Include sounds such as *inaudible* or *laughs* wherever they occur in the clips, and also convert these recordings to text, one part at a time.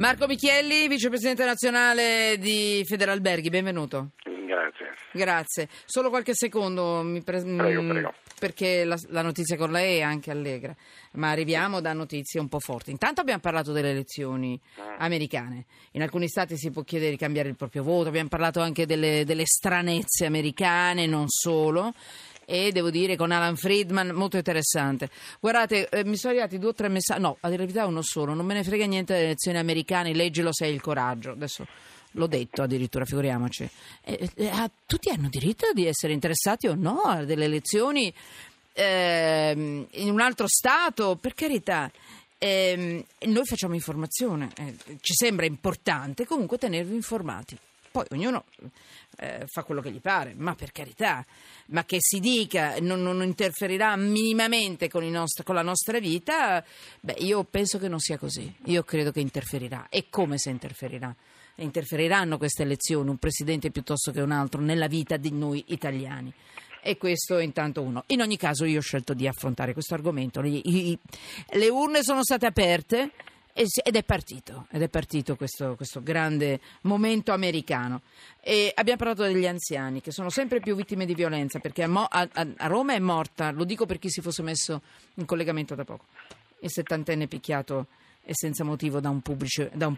Marco Michielli, vicepresidente nazionale di Federalberghi, benvenuto. Grazie. Grazie. Solo qualche secondo, mi pre- Prego, prego. perché la, la notizia con lei è anche allegra, ma arriviamo da notizie un po' forti. Intanto abbiamo parlato delle elezioni americane. In alcuni stati si può chiedere di cambiare il proprio voto, abbiamo parlato anche delle, delle stranezze americane, non solo e devo dire con Alan Friedman molto interessante. Guardate, eh, mi sono arrivati due o tre messaggi, no, la verità uno solo, non me ne frega niente delle elezioni americane, leggilo se hai il coraggio. Adesso l'ho detto addirittura, figuriamoci. Eh, eh, ah, tutti hanno diritto di essere interessati o no a delle elezioni ehm, in un altro Stato, per carità. Ehm, noi facciamo informazione, eh, ci sembra importante comunque tenervi informati. Poi ognuno eh, fa quello che gli pare, ma per carità, ma che si dica non, non interferirà minimamente con, nostri, con, la nostra vita, beh, io penso che non sia così. Io credo che interferirà. E come se interferirà? Interferiranno queste elezioni, un presidente piuttosto che un altro, nella vita di noi italiani. E questo è intanto uno. In ogni caso io ho scelto di affrontare questo argomento. Le, urne sono state aperte ed è partito, ed è partito questo, questo, grande momento americano. E abbiamo parlato degli anziani che sono sempre più vittime di violenza perché a, Mo, a, a Roma è morta, lo dico per chi si fosse messo in collegamento da poco, il settantenne picchiato e senza motivo da un, pubblice, da un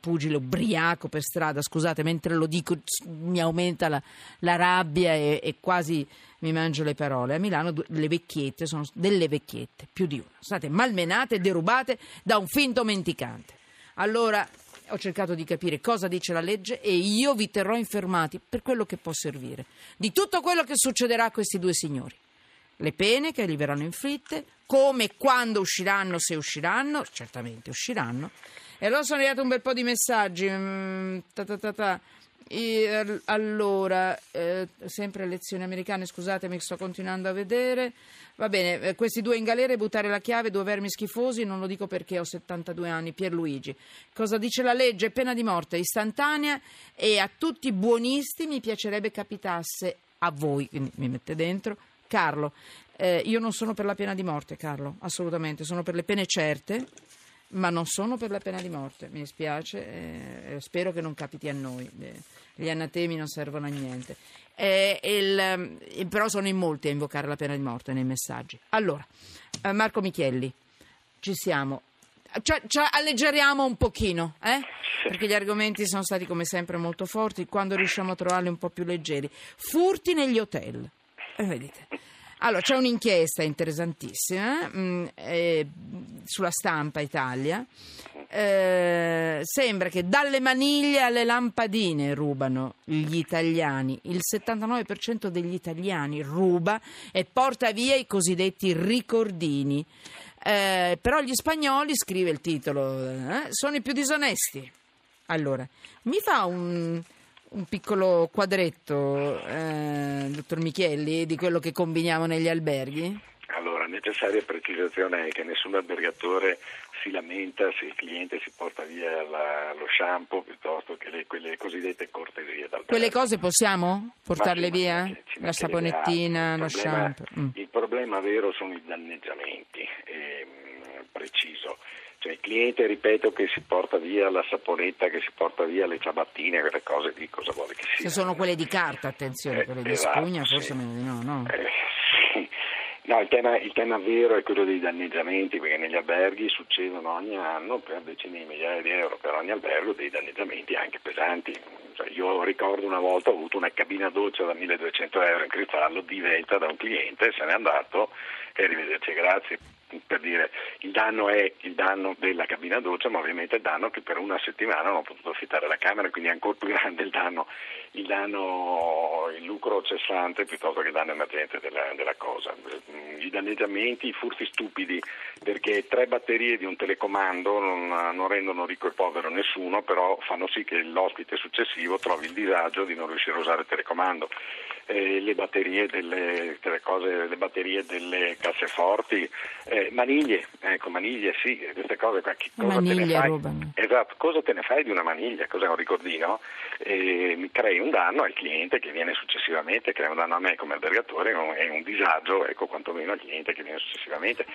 pugile ubriaco per strada. Scusate, mentre lo dico mi aumenta la, la rabbia e, e, quasi mi mangio le parole. A Milano le vecchiette sono delle vecchiette, più di una, sono state malmenate e derubate da un finto menticante. Allora ho cercato di capire cosa dice la legge e io vi terrò informati per quello che può servire di tutto quello che succederà a questi due signori le pene che gli verranno inflitte, come e quando usciranno, se usciranno, certamente usciranno. E allora sono arrivati un bel po' di messaggi. Mm, ta ta ta e, allora, eh, sempre elezioni americane, scusatemi, sto continuando a vedere. Va bene, eh, questi due in galera e buttare la chiave, due vermi schifosi, non lo dico perché ho 72 anni, Pierluigi. Cosa dice la legge? Pena di morte istantanea e a tutti i buonisti mi piacerebbe capitasse a voi, quindi mi mette dentro, Carlo, eh, io non sono per la pena di morte, Carlo, assolutamente, sono per le pene certe, ma non sono per la pena di morte, mi dispiace, eh, spero che non capiti a noi, eh, gli anatemi non servono a niente. Eh, il, eh, però sono in molti a invocare la pena di morte nei messaggi. Allora, eh, Marco Michielli, ci siamo. Cioè, cioè, alleggeriamo un pochino, eh? perché gli argomenti sono stati come sempre molto forti, quando riusciamo a trovarli un po' più leggeri. Furti negli hotel. Eh, vedete. Allora, c'è un'inchiesta interessantissima mh, eh, sulla stampa Italia. Eh, sembra che dalle maniglie alle lampadine rubano gli italiani. Il 79% degli italiani ruba e porta via i cosiddetti ricordini. Eh, però gli spagnoli, scrive il titolo, eh, sono i più disonesti. Allora, mi fa un un piccolo quadretto, eh, dottor Michielli, di quello che combiniamo negli alberghi? Allora, necessaria precisazione è che nessun albergatore si lamenta se il cliente si porta via la, lo shampoo piuttosto che le, quelle cosiddette cortesie d'albergo. Quelle cose possiamo portarle ma via? Ci la saponettina, lo shampoo? Mm. Il problema vero sono i danneggiamenti, il cliente, ripeto, che si porta via la saponetta, che si porta via le ciabattine, quelle cose di cosa vuole che sia. Se sono quelle di carta, attenzione, eh, quelle di esatto, spugna, forse sì. meno di no, no? Eh, sì. No, il tema, il tema, vero è quello dei danneggiamenti, perché negli alberghi succedono ogni anno per decine di migliaia di euro per ogni albergo dei danneggiamenti anche pesanti. Cioè, io ricordo una volta ho avuto una cabina doccia da 1200 euro in cristallo diventa da un cliente, se n'è andato e arrivederci, grazie per dire il danno è il danno della cabina doccia, ma ovviamente il danno che per una settimana non ho potuto affittare la camera, quindi è ancora più grande il danno, il, danno, il lucro cessante piuttosto che il danno emergente della, della cosa. I danneggiamenti, i furti stupidi, perché tre batterie di un telecomando non, non rendono ricco e povero nessuno, però fanno sì che l'ospite successivo trovi il disagio di non riuscire a usare il telecomando. Eh, le, batterie delle, cose, le batterie delle casseforti, eh, maniglie, ecco, maniglie, sì, queste cose qua. Cosa maniglie te ne fai? Esatto, cosa te ne fai di una maniglia? Cos'è un ricordino? Eh, mi crei un danno al cliente che viene successivamente, crea un danno a me come albergatore e un disagio, ecco, quantomeno al cliente che viene successivamente.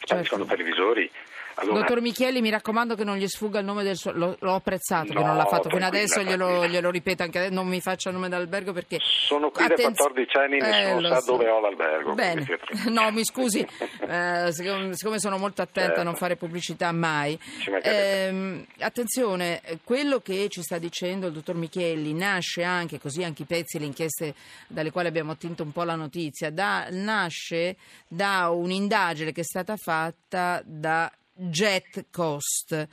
Spariscono certo. televisori, Allora, Dottor Micheli, mi raccomando che non gli sfugga il nome del suo. L'ho, l'ho apprezzato che No, non l'ha fatto fino adesso, glielo, glielo ripeto anche adesso. Non mi faccia il nome d'albergo perché. Sono qui Attenz- da 14 anni e nessuno Eh, sa so. dove ho l'albergo. Bene, no, mi scusi, *laughs* eh, siccome, siccome sono molto attenta a Certo. non fare pubblicità mai. Ehm, attenzione, eh, quello che ci sta dicendo il dottor Micheli nasce anche, così anche i pezzi e le inchieste dalle quali abbiamo attinto un po' la notizia, da- nasce da un'indagine che è stata fatta da Jet Coast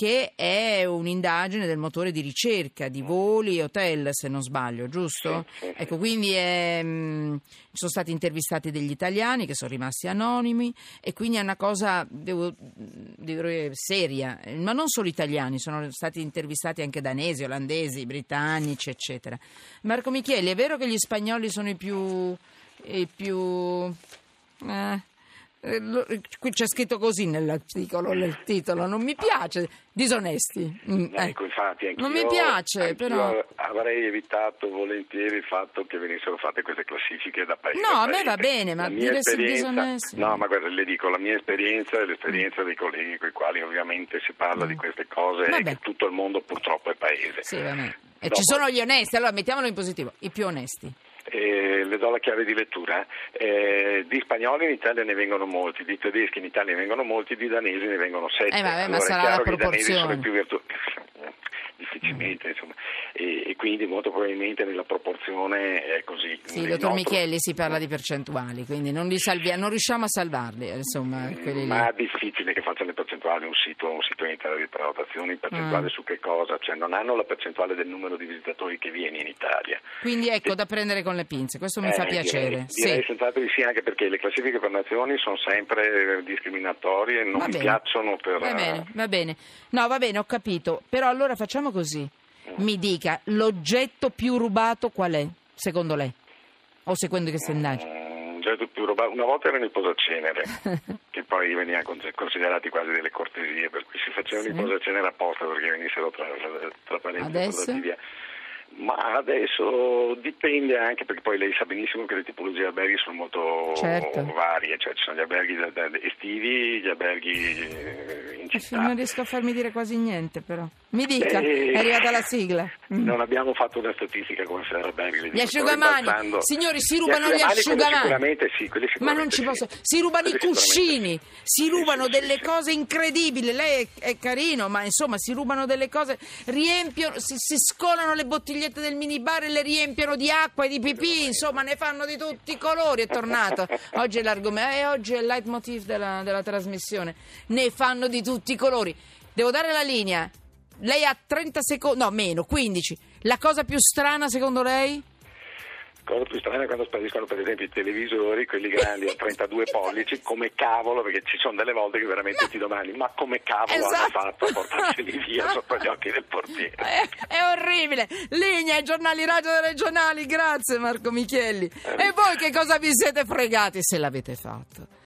che è un'indagine del motore di ricerca di voli e hotel, se non sbaglio, giusto? Sì, sì, sì. Ecco, quindi è, mh, sono stati intervistati degli italiani che sono rimasti anonimi e quindi è una cosa, devo dire, seria, ma non solo italiani, sono stati intervistati anche danesi, olandesi, britannici, eccetera. Marco Micheli, è vero che gli spagnoli sono i più... I più eh, qui c'è scritto così nell'articolo, nel titolo, non mi piace, disonesti. Mm, Ecco, ecco. infatti, Non mi piace, però. avrei evitato volentieri il fatto che venissero fatte queste classifiche da paese. No, a a me paese. va bene, ma dire esperienza- disonesti- No, ma guarda, le dico, la mia esperienza e l'esperienza dei colleghi con i quali ovviamente si parla di queste cose è Mm. Vabbè. che tutto il mondo purtroppo è paese. Sì. E Dopo- ci sono gli onesti, allora mettiamolo in positivo, i più onesti. Eh, le do la chiave di lettura. Eh, di spagnoli in Italia ne vengono molti, di tedeschi in Italia ne vengono molti, di danesi ne vengono sette. Eh, vabbè, ma allora, sarà è chiaro la proporzione. Difficilmente, insomma. E, e quindi molto probabilmente nella proporzione è così. Sì, dottor nostro- Micheli si parla di percentuali, quindi non, li salvia- non riusciamo a salvarli, eh, insomma, lì. Ma è difficile che facciano le percentuali un sito, un sito internet di prenotazioni, percentuali Mm. su che cosa? Cioè non hanno la percentuale del numero di visitatori che viene in Italia. Quindi ecco, da prendere con le pinze, questo mi Eh, fa direi- piacere. Direi Sì. senz'altro di sì, anche perché le classifiche per nazioni sono sempre eh, discriminatorie, non mi piacciono per... Va bene, va bene. No, va bene, ho capito. Però allora facciamo così. Mi dica, l'oggetto più rubato qual è, secondo lei? O secondo questa indagine? Mm, Una volta erano i posacenere, *laughs* che poi venivano con- considerati quasi delle cortesie, per cui si facevano Sì. i posacenere apposta perché venissero tra, tra parenti via. Ma adesso dipende anche perché poi lei sa benissimo che le tipologie di alberghi sono molto Certo. varie, cioè ci sono gli alberghi estivi, gli alberghi in Eh, città. Non riesco a farmi dire quasi niente, però. Mi dica, Eh, è arrivata la sigla. Mm. Non abbiamo fatto una statistica come alberghi. le Gli asciugamani, signori, si rubano gli quelli asciugamani. Sicuramente sì, quelli Ma non sicuramente ci sì. posso. Si rubano i Quelli sicuramente cuscini, sì. si rubano sì, delle cose incredibili. Lei è, è carino, ma insomma, si rubano delle cose. Riempiono, si, si scolano le bottigliette del minibar e le riempiono di acqua e di pipì. Insomma, ne fanno di tutti i colori. È tornato. *laughs* Oggi è l'argomento, e oggi è il leitmotiv della, della trasmissione. Ne fanno di tutti i colori. Devo dare la linea. Lei ha 30 secondi, no, meno, 15. La cosa più strana secondo lei? Cosa più strana è quando spariscono per esempio i televisori, quelli grandi a 32 pollici, come cavolo, perché ci sono delle volte che veramente ti domandi, ma come cavolo hanno Esatto. fatto a portarseli via sotto gli occhi del portiere? *laughs* È, è orribile. Linea ai giornali radio regionali. Grazie Marco Micheli. E voi che cosa vi siete fregati se l'avete fatto?